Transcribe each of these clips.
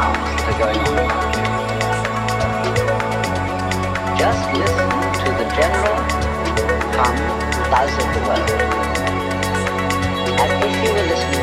sounds are going on. Just listen to the general hum buzz of the world, as if you were listening.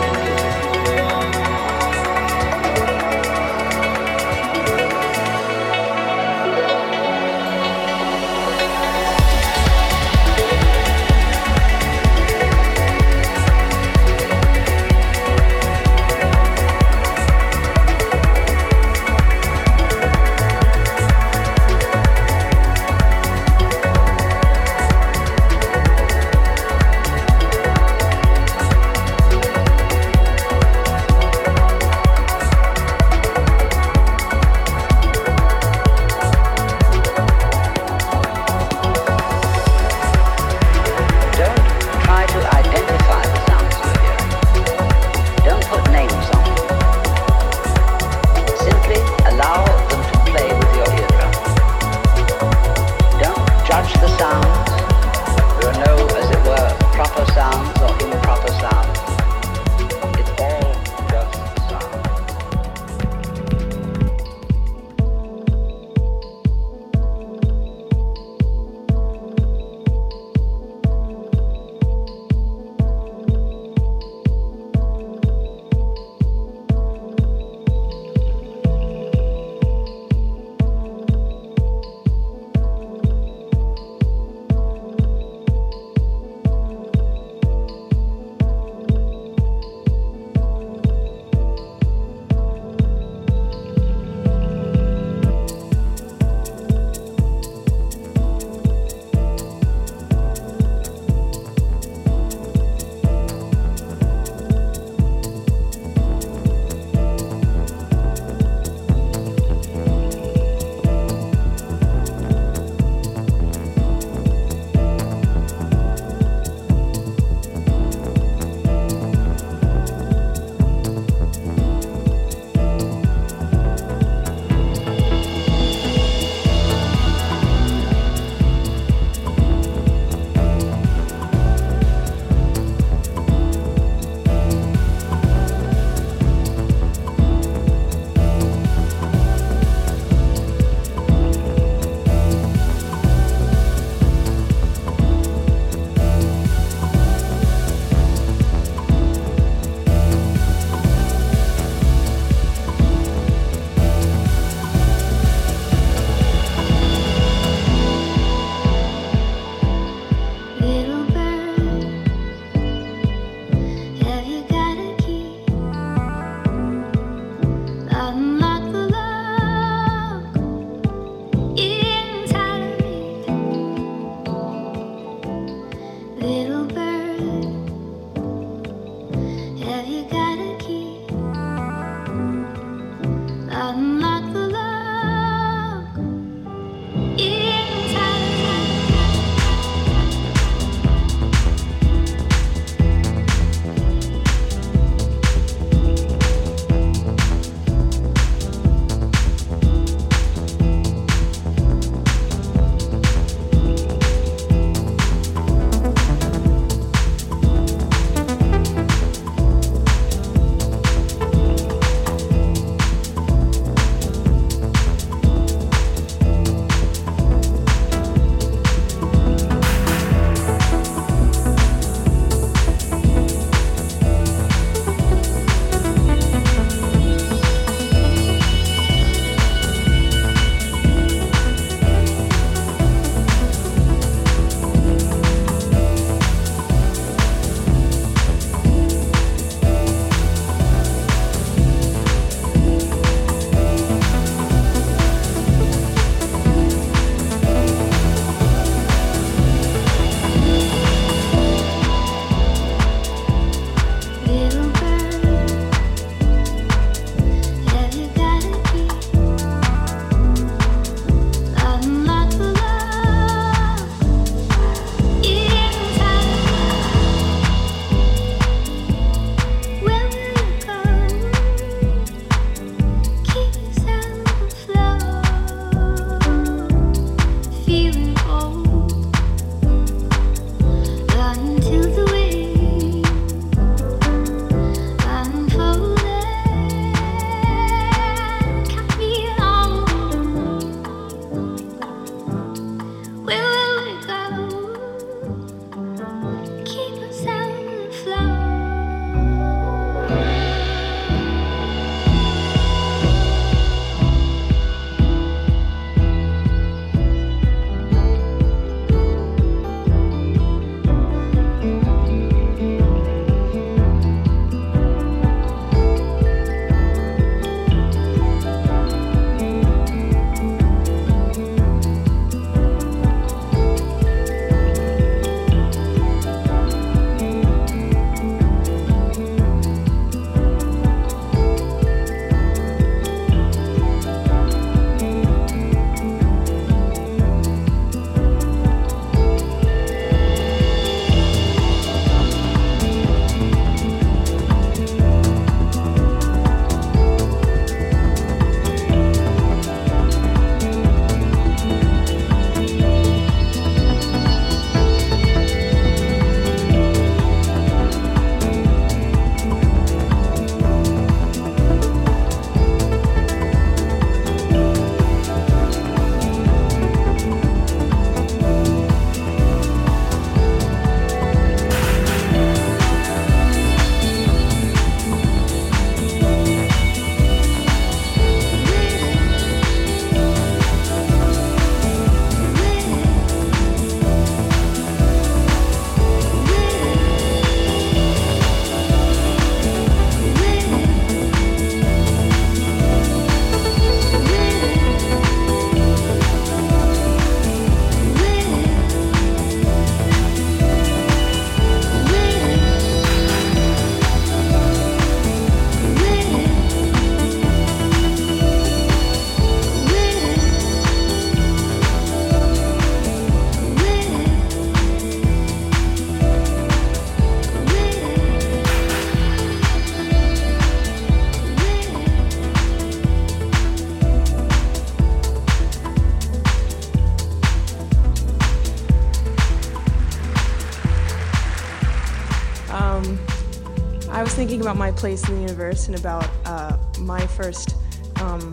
Place in the universe and about uh, my first um,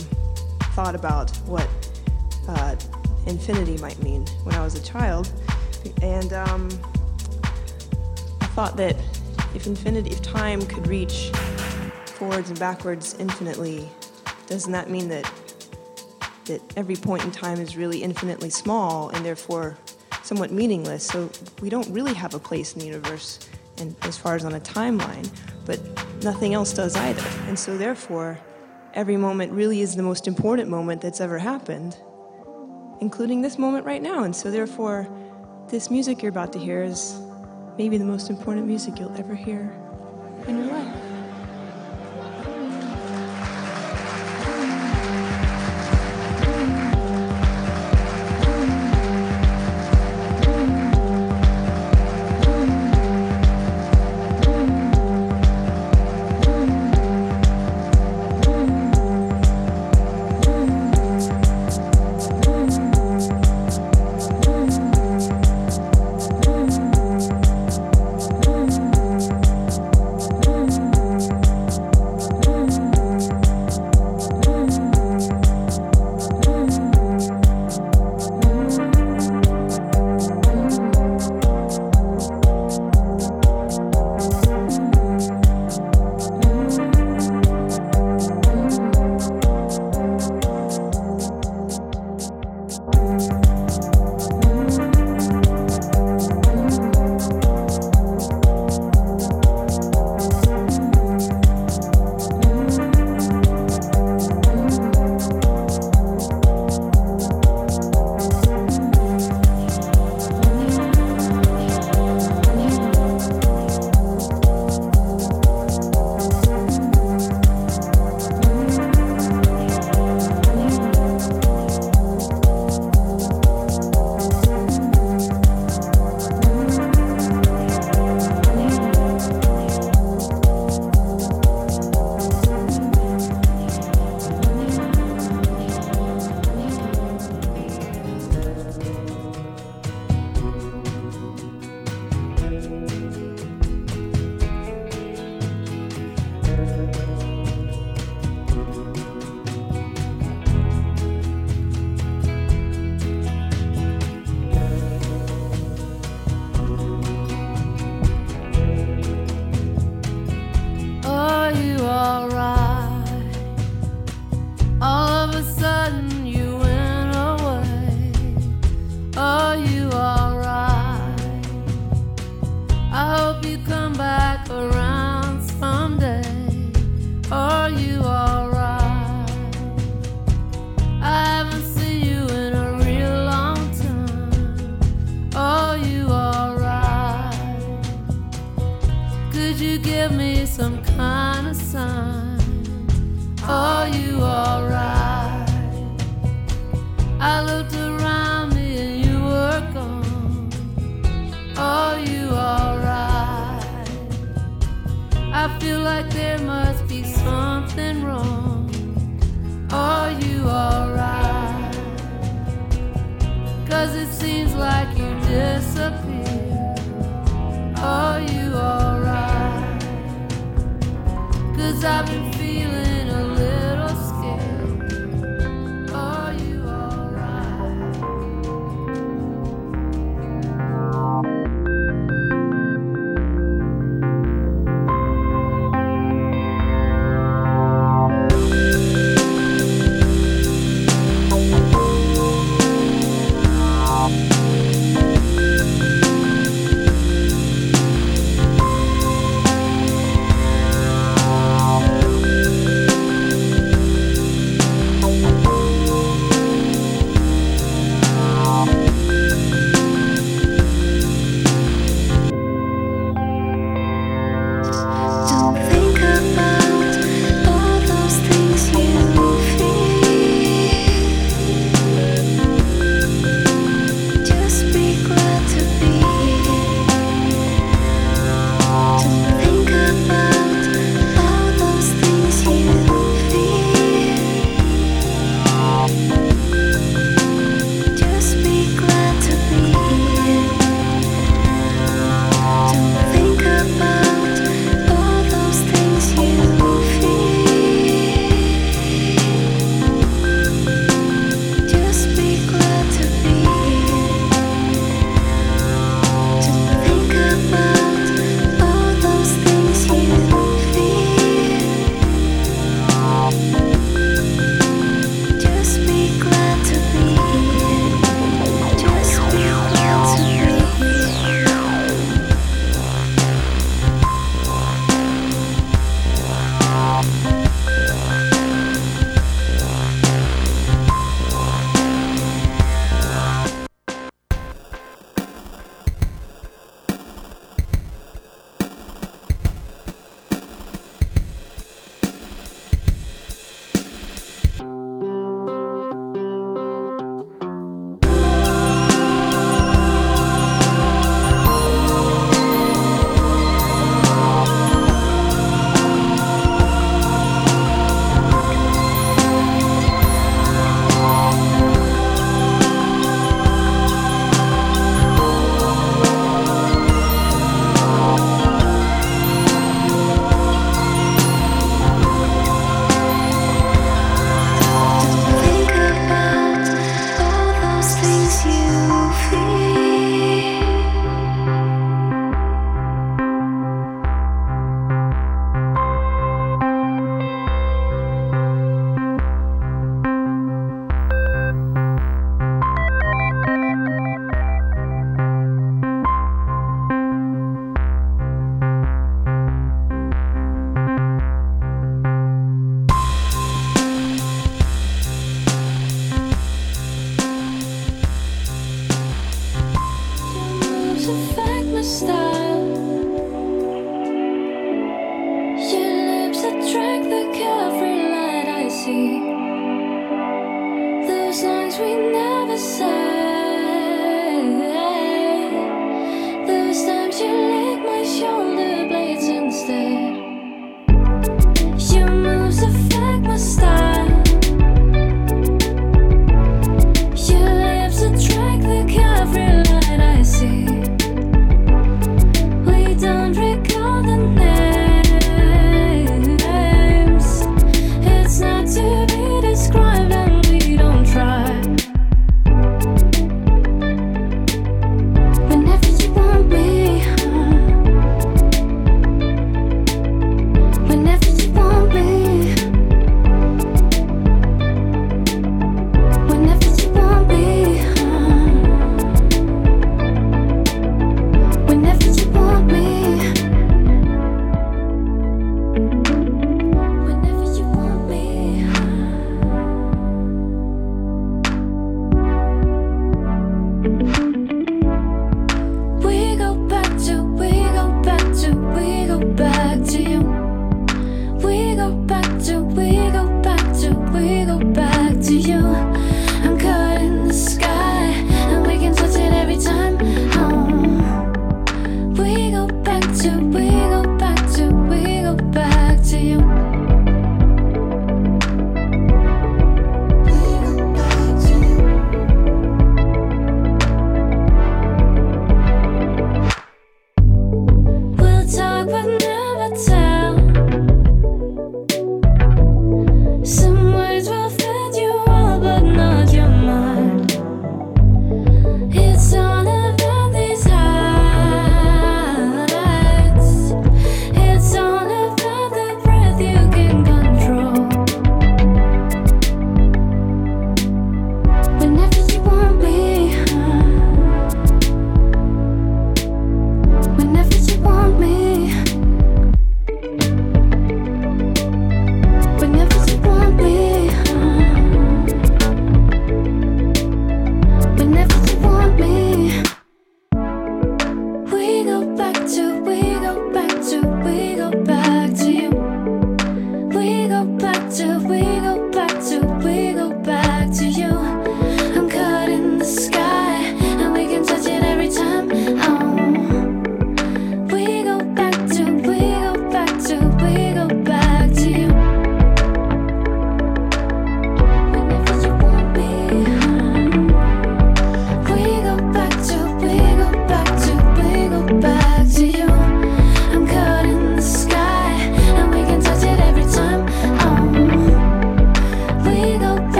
thought about what uh, infinity might mean when I was a child. And um, I thought that if infinity, if time could reach forwards and backwards infinitely, doesn't that mean that that every point in time is really infinitely small and therefore somewhat meaningless? So we don't really have a place in the universe, and as far as on a timeline, but nothing else does either. And so therefore, every moment really is the most important moment that's ever happened, including this moment right now. And so therefore, this music you're about to hear is maybe the most important music you'll ever hear in your life.